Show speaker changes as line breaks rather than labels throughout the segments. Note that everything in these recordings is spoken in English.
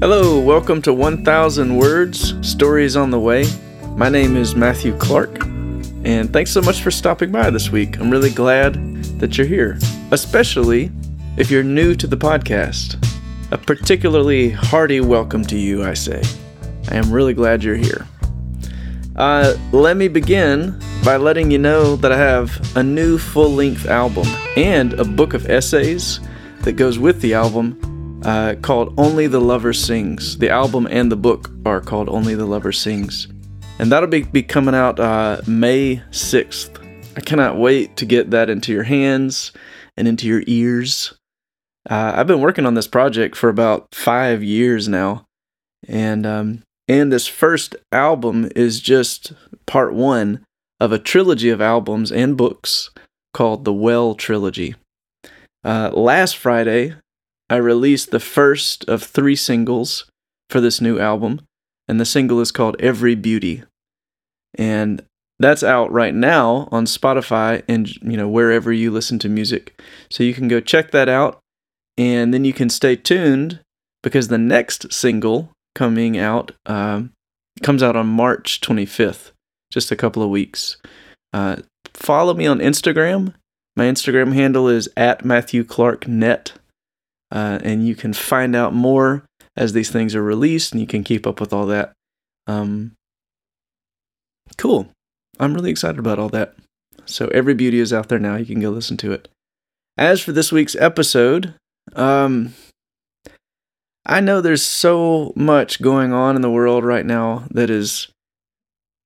Hello, welcome to 1000 Words Stories on the Way. My name is Matthew Clark, and thanks so much for stopping by this week. I'm really glad that you're here, especially if you're new to the podcast. A particularly hearty welcome to you, I say. I am really glad you're here. Uh, let me begin by letting you know that I have a new full length album and a book of essays that goes with the album uh, called Only the Lover Sings. The album and the book are called Only the Lover Sings. And that'll be, be coming out uh, May 6th. I cannot wait to get that into your hands and into your ears. Uh, I've been working on this project for about five years now. And, um, and this first album is just part one of a trilogy of albums and books called the Well Trilogy. Uh, last Friday, I released the first of three singles for this new album, and the single is called Every Beauty. And that's out right now on Spotify and you know wherever you listen to music. So you can go check that out and then you can stay tuned because the next single coming out um, comes out on March 25th, just a couple of weeks. Uh, follow me on Instagram. My Instagram handle is at Matthew Clark Net uh, and you can find out more as these things are released, and you can keep up with all that. Um, cool. I'm really excited about all that. So every beauty is out there now. You can go listen to it. As for this week's episode, um, I know there's so much going on in the world right now that is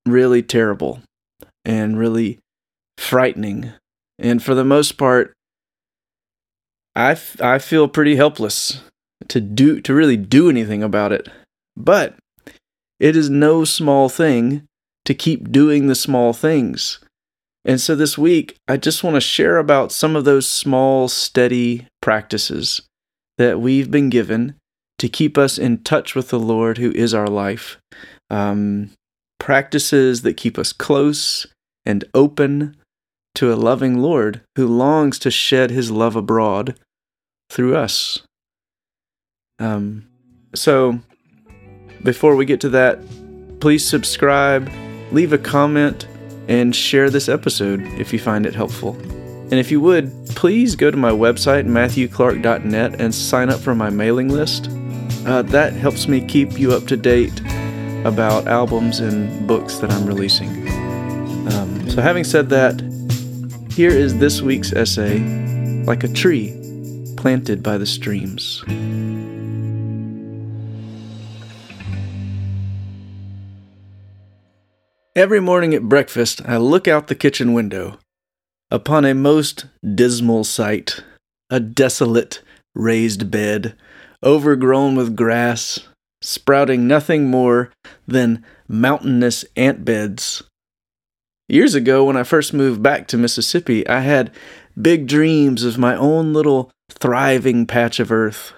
really terrible and really frightening. And for the most part, I, f- I feel pretty helpless to do to really do anything about it. But it is no small thing to keep doing the small things. And so this week, I just want to share about some of those small, steady practices that we've been given to keep us in touch with the Lord who is our life. Um, practices that keep us close and open to a loving Lord who longs to shed his love abroad through us. Um, so, before we get to that, please subscribe, leave a comment, and share this episode if you find it helpful. And if you would, please go to my website, matthewclark.net, and sign up for my mailing list. Uh, that helps me keep you up to date about albums and books that I'm releasing. Um, so, having said that, here is this week's essay Like a Tree planted by the streams. Every morning at breakfast, I look out the kitchen window upon a most dismal sight a desolate raised bed, overgrown with grass, sprouting nothing more than mountainous ant beds. Years ago, when I first moved back to Mississippi, I had big dreams of my own little thriving patch of earth.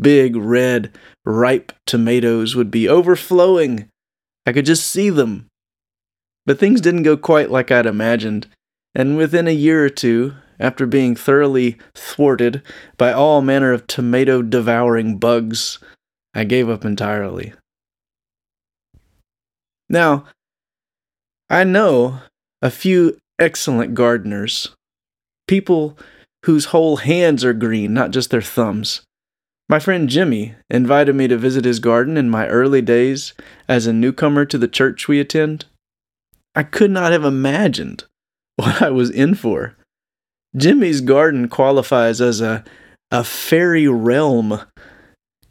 Big, red, ripe tomatoes would be overflowing. I could just see them. But things didn't go quite like I'd imagined, and within a year or two, after being thoroughly thwarted by all manner of tomato devouring bugs, I gave up entirely. Now, I know a few excellent gardeners, people whose whole hands are green, not just their thumbs. My friend Jimmy invited me to visit his garden in my early days as a newcomer to the church we attend. I could not have imagined what I was in for. Jimmy's garden qualifies as a, a fairy realm.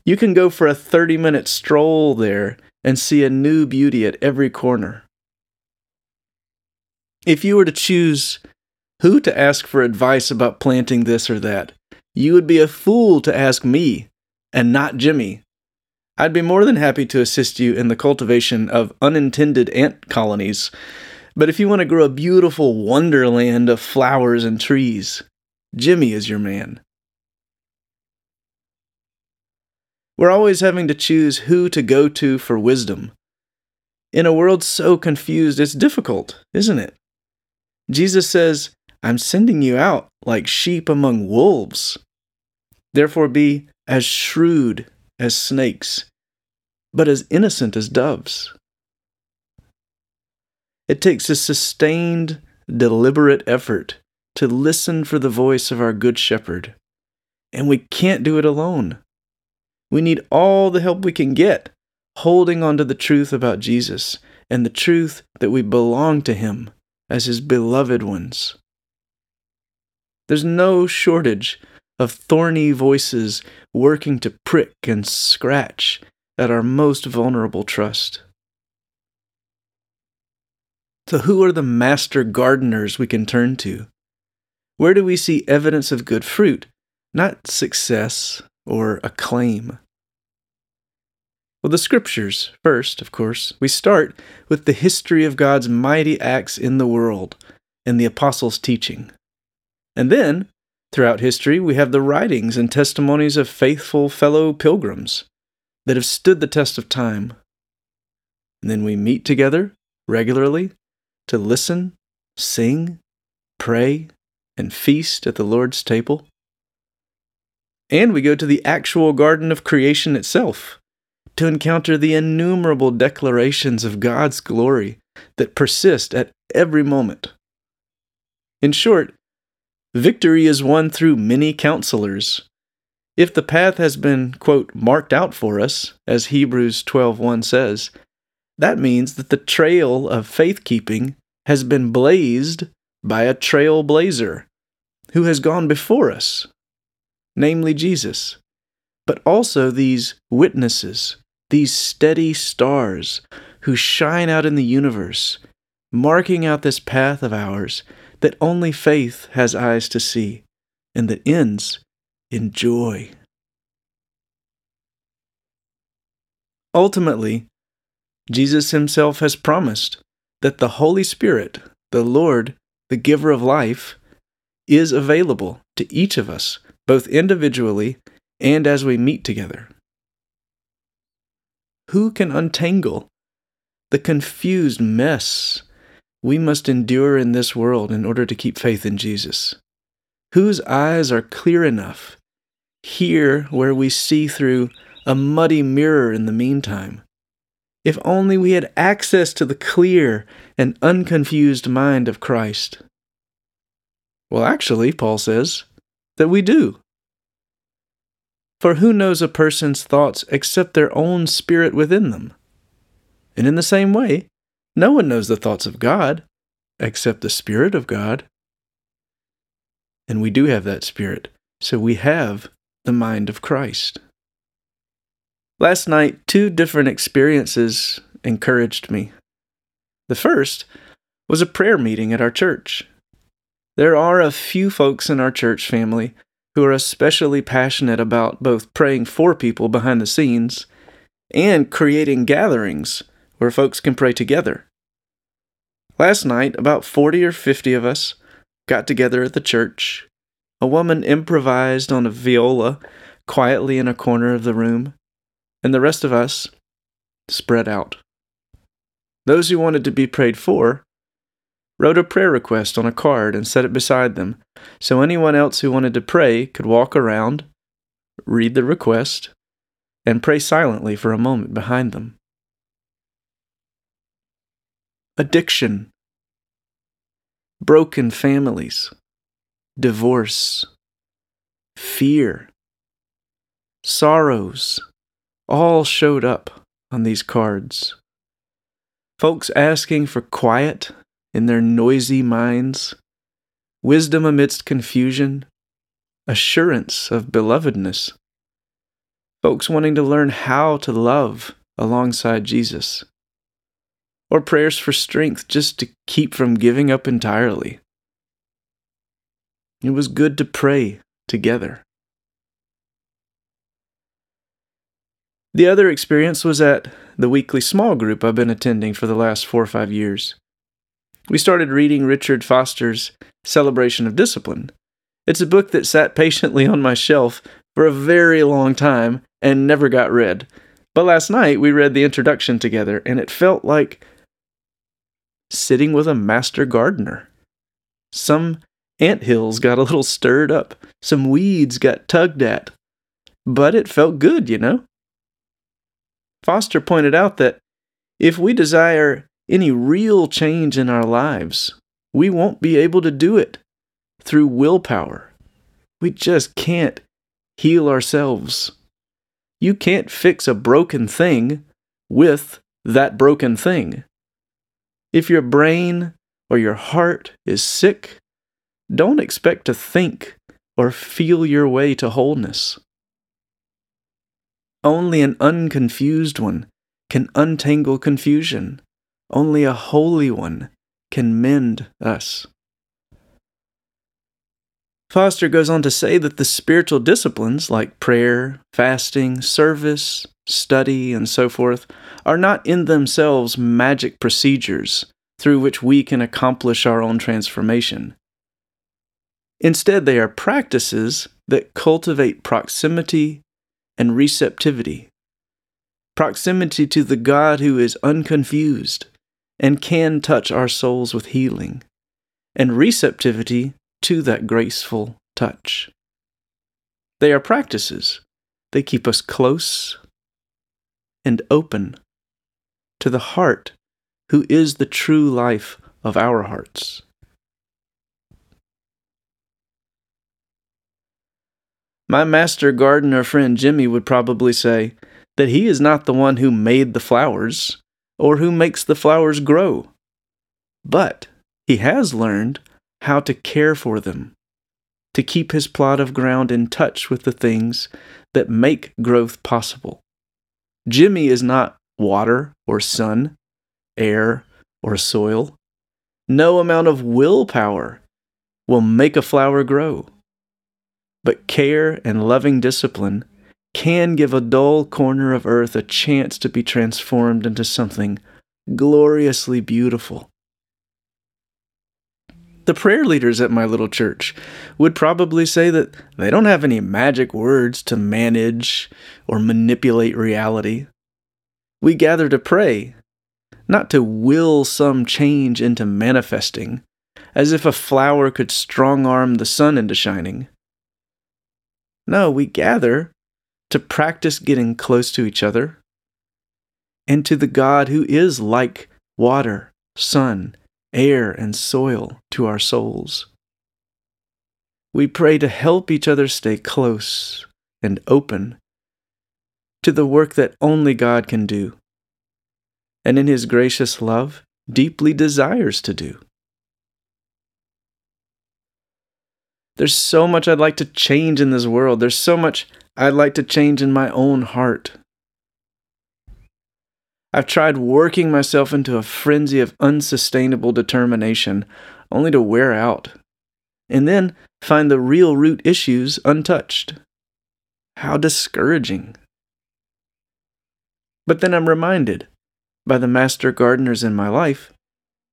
You can go for a 30 minute stroll there and see a new beauty at every corner. If you were to choose who to ask for advice about planting this or that. You would be a fool to ask me, and not Jimmy. I'd be more than happy to assist you in the cultivation of unintended ant colonies, but if you want to grow a beautiful wonderland of flowers and trees, Jimmy is your man. We're always having to choose who to go to for wisdom. In a world so confused, it's difficult, isn't it? Jesus says, I'm sending you out like sheep among wolves. Therefore, be as shrewd as snakes, but as innocent as doves. It takes a sustained, deliberate effort to listen for the voice of our Good Shepherd, and we can't do it alone. We need all the help we can get, holding on to the truth about Jesus and the truth that we belong to Him as His beloved ones. There's no shortage of thorny voices working to prick and scratch at our most vulnerable trust. So, who are the master gardeners we can turn to? Where do we see evidence of good fruit, not success or acclaim? Well, the scriptures, first, of course. We start with the history of God's mighty acts in the world and the apostles' teaching. And then, throughout history, we have the writings and testimonies of faithful fellow pilgrims that have stood the test of time. And then we meet together regularly to listen, sing, pray, and feast at the Lord's table. And we go to the actual garden of creation itself to encounter the innumerable declarations of God's glory that persist at every moment. In short, victory is won through many counselors. If the path has been, quote, marked out for us, as Hebrews 12:1 says, that means that the trail of faith keeping has been blazed by a trailblazer who has gone before us, namely Jesus, but also these witnesses, these steady stars who shine out in the universe, marking out this path of ours that only faith has eyes to see and that ends in joy. Ultimately, Jesus himself has promised that the Holy Spirit, the Lord, the giver of life, is available to each of us, both individually and as we meet together. Who can untangle the confused mess we must endure in this world in order to keep faith in Jesus? Whose eyes are clear enough, here where we see through a muddy mirror in the meantime? If only we had access to the clear and unconfused mind of Christ. Well, actually, Paul says that we do. For who knows a person's thoughts except their own spirit within them? And in the same way, no one knows the thoughts of God except the Spirit of God. And we do have that Spirit, so we have the mind of Christ. Last night, two different experiences encouraged me. The first was a prayer meeting at our church. There are a few folks in our church family who are especially passionate about both praying for people behind the scenes and creating gatherings where folks can pray together. Last night, about 40 or 50 of us got together at the church. A woman improvised on a viola quietly in a corner of the room and the rest of us spread out. Those who wanted to be prayed for wrote a prayer request on a card and set it beside them, so anyone else who wanted to pray could walk around, read the request, and pray silently for a moment behind them. Addiction, broken families, divorce, fear, sorrows, all showed up on these cards. Folks asking for quiet in their noisy minds, wisdom amidst confusion, assurance of belovedness. Folks wanting to learn how to love alongside Jesus. Or prayers for strength just to keep from giving up entirely. It was good to pray together. The other experience was at the weekly small group I've been attending for the last four or five years. We started reading Richard Foster's Celebration of Discipline. It's a book that sat patiently on my shelf for a very long time and never got read. But last night we read the introduction together, and it felt like sitting with a master gardener. Some ant hills got a little stirred up, some weeds got tugged at, but it felt good, you know? Foster pointed out that if we desire any real change in our lives, we won't be able to do it through willpower. We just can't heal ourselves. You can't fix a broken thing with that broken thing. If your brain or your heart is sick, don't expect to think or feel your way to wholeness. Only an unconfused one can untangle confusion. Only a holy one can mend us. Foster goes on to say that the spiritual disciplines like prayer, fasting, service, study, and so forth are not in themselves magic procedures through which we can accomplish our own transformation. Instead, they are practices that cultivate proximity and receptivity. Proximity to the God who is unconfused and can touch our souls with healing, and receptivity to that graceful touch. They are practices. They keep us close and open to the heart who is the true life of our hearts. My master gardener friend Jimmy would probably say that he is not the one who made the flowers or who makes the flowers grow, but he has learned how to care for them, to keep his plot of ground in touch with the things that make growth possible. Jimmy is not water or sun, air or soil. No amount of willpower will make a flower grow. But care and loving discipline can give a dull corner of earth a chance to be transformed into something gloriously beautiful. The prayer leaders at my little church would probably say that they don't have any magic words to manage or manipulate reality. We gather to pray, not to will some change into manifesting, as if a flower could strong arm the sun into shining. No, we gather to practice getting close to each other and to the God who is like water, sun, air, and soil to our souls. We pray to help each other stay close and open to the work that only God can do, and in His gracious love, deeply desires to do. There's so much I'd like to change in this world. There's so much I'd like to change in my own heart. I've tried working myself into a frenzy of unsustainable determination, only to wear out, and then find the real root issues untouched. How discouraging. But then I'm reminded by the master gardeners in my life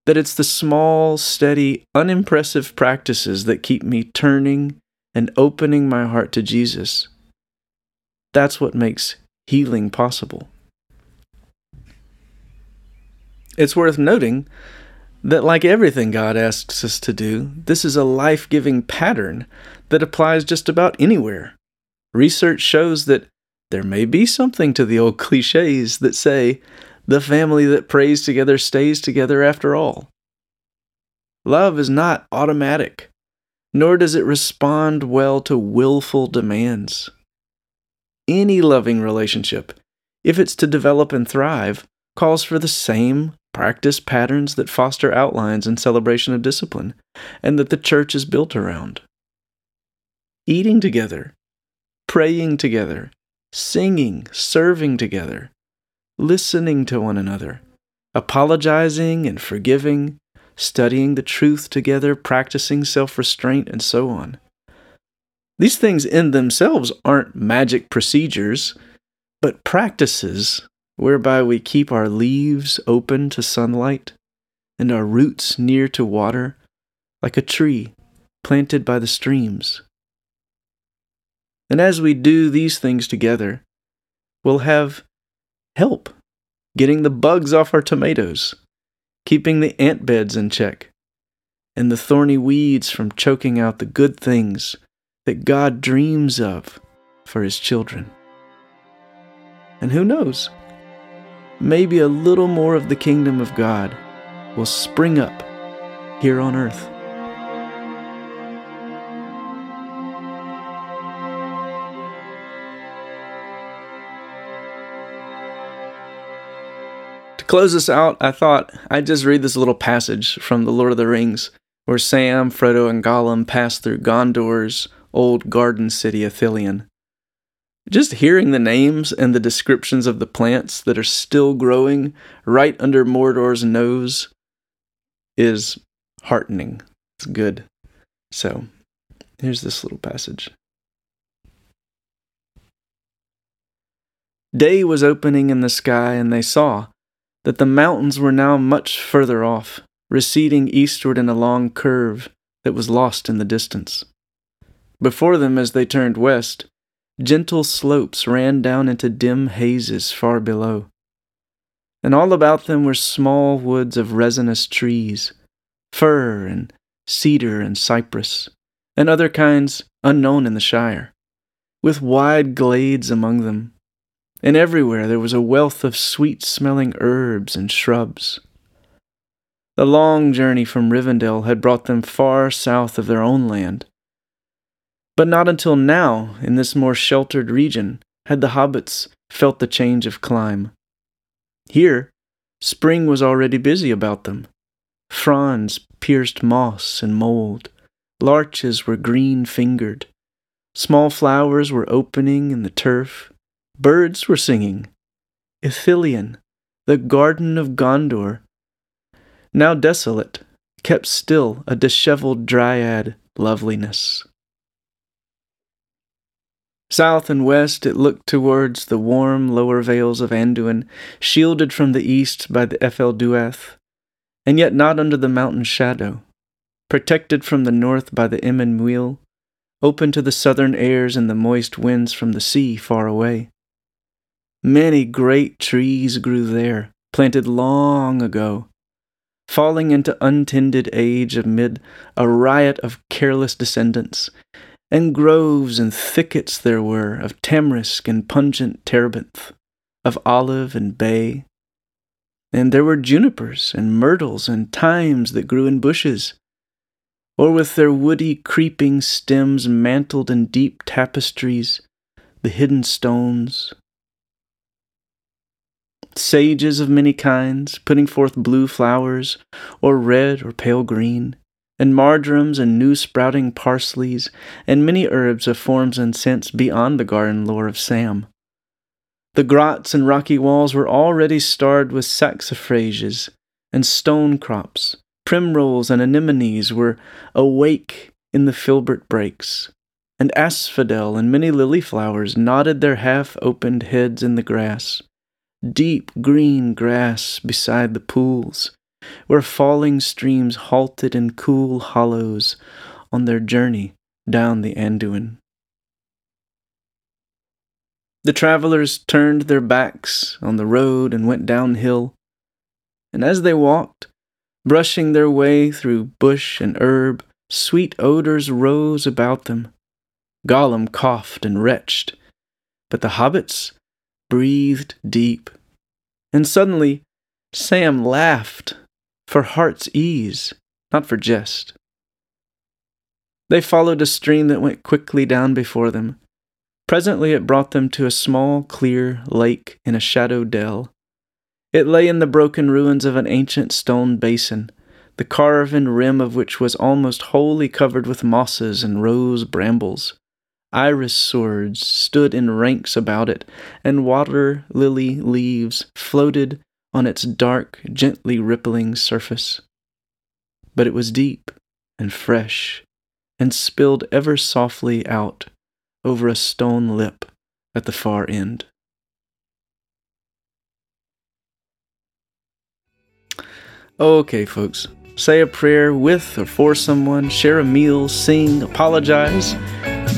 that it's the small, steady, unimpressive practices that keep me turning and opening my heart to Jesus. That's what makes healing possible. It's worth noting that, like everything God asks us to do, this is a life giving pattern that applies just about anywhere. Research shows that there may be something to the old cliches that say, the family that prays together stays together after all. Love is not automatic, nor does it respond well to willful demands. Any loving relationship, if it's to develop and thrive, calls for the same practice patterns that Foster outlines and Celebration of Discipline and that the church is built around. Eating together, praying together, singing, serving together, listening to one another, apologizing and forgiving, studying the truth together, practicing self restraint, and so on. These things in themselves aren't magic procedures, but practices whereby we keep our leaves open to sunlight and our roots near to water, like a tree planted by the streams. And as we do these things together, we'll have help getting the bugs off our tomatoes, keeping the ant beds in check, and the thorny weeds from choking out the good things that God dreams of for his children. And who knows? Maybe a little more of the kingdom of God will spring up here on earth. Close this out, I thought I'd just read this little passage from The Lord of the Rings where Sam, Frodo, and Gollum pass through Gondor's old garden city, Ithilien. Just hearing the names and the descriptions of the plants that are still growing right under Mordor's nose is heartening. It's good. So, here's this little passage. Day was opening in the sky, and they saw that the mountains were now much further off, receding eastward in a long curve that was lost in the distance. Before them, as they turned west, gentle slopes ran down into dim hazes far below. And all about them were small woods of resinous trees, fir and cedar and cypress, and other kinds unknown in the Shire, with wide glades among them. And everywhere there was a wealth of sweet smelling herbs and shrubs. The long journey from Rivendell had brought them far south of their own land, but not until now, in this more sheltered region, had the hobbits felt the change of clime. Here, spring was already busy about them. Fronds pierced moss and mold, larches were green fingered, small flowers were opening in the turf, birds were singing. Ithilien, the garden of Gondor, now desolate, kept still a disheveled dryad loveliness. South and west it looked towards the warm lower vales of Anduin, shielded from the east by the Ephel Duath, and yet not under the mountain shadow, protected from the north by the Emyn Muil, open to the southern airs and the moist winds from the sea far away. Many great trees grew there, planted long ago, falling into untended age amid a riot of careless descendants, and groves and thickets there were of tamarisk and pungent terebinth, of olive and bay. And there were junipers and myrtles and thymes that grew in bushes, or with their woody creeping stems mantled in deep tapestries, the hidden stones. Sages of many kinds, putting forth blue flowers, or red or pale green and marjorams and new sprouting parsleys, and many herbs of forms and scents beyond the garden lore of Sam. The grots and rocky walls were already starred with saxifrages and stone crops. Primrose and anemones were awake in the filbert brakes, and asphodel and many lily flowers nodded their half opened heads in the grass. Deep green grass beside the pools, where falling streams halted in cool hollows on their journey down the Anduin. The travelers turned their backs on the road and went downhill, and as they walked, brushing their way through bush and herb, sweet odors rose about them. Gollum coughed and retched, but the hobbits breathed deep. And suddenly Sam laughed for heart's ease, not for jest. They followed a stream that went quickly down before them. Presently it brought them to a small, clear lake in a shadowed dell. It lay in the broken ruins of an ancient stone basin, the carven rim of which was almost wholly covered with mosses and rose brambles. Iris swords stood in ranks about it, and water lily leaves floated on its dark, gently rippling surface. But it was deep and fresh, and spilled ever softly out over a stone lip at the far end. Okay, folks. Say a prayer with or for someone, share a meal, sing, apologize.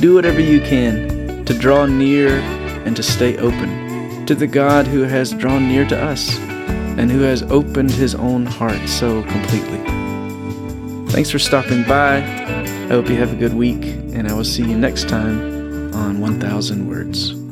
Do whatever you can to draw near and to stay open to the God who has drawn near to us and who has opened his own heart so completely. Thanks for stopping by. I hope you have a good week, and I will see you next time on 1000 Words.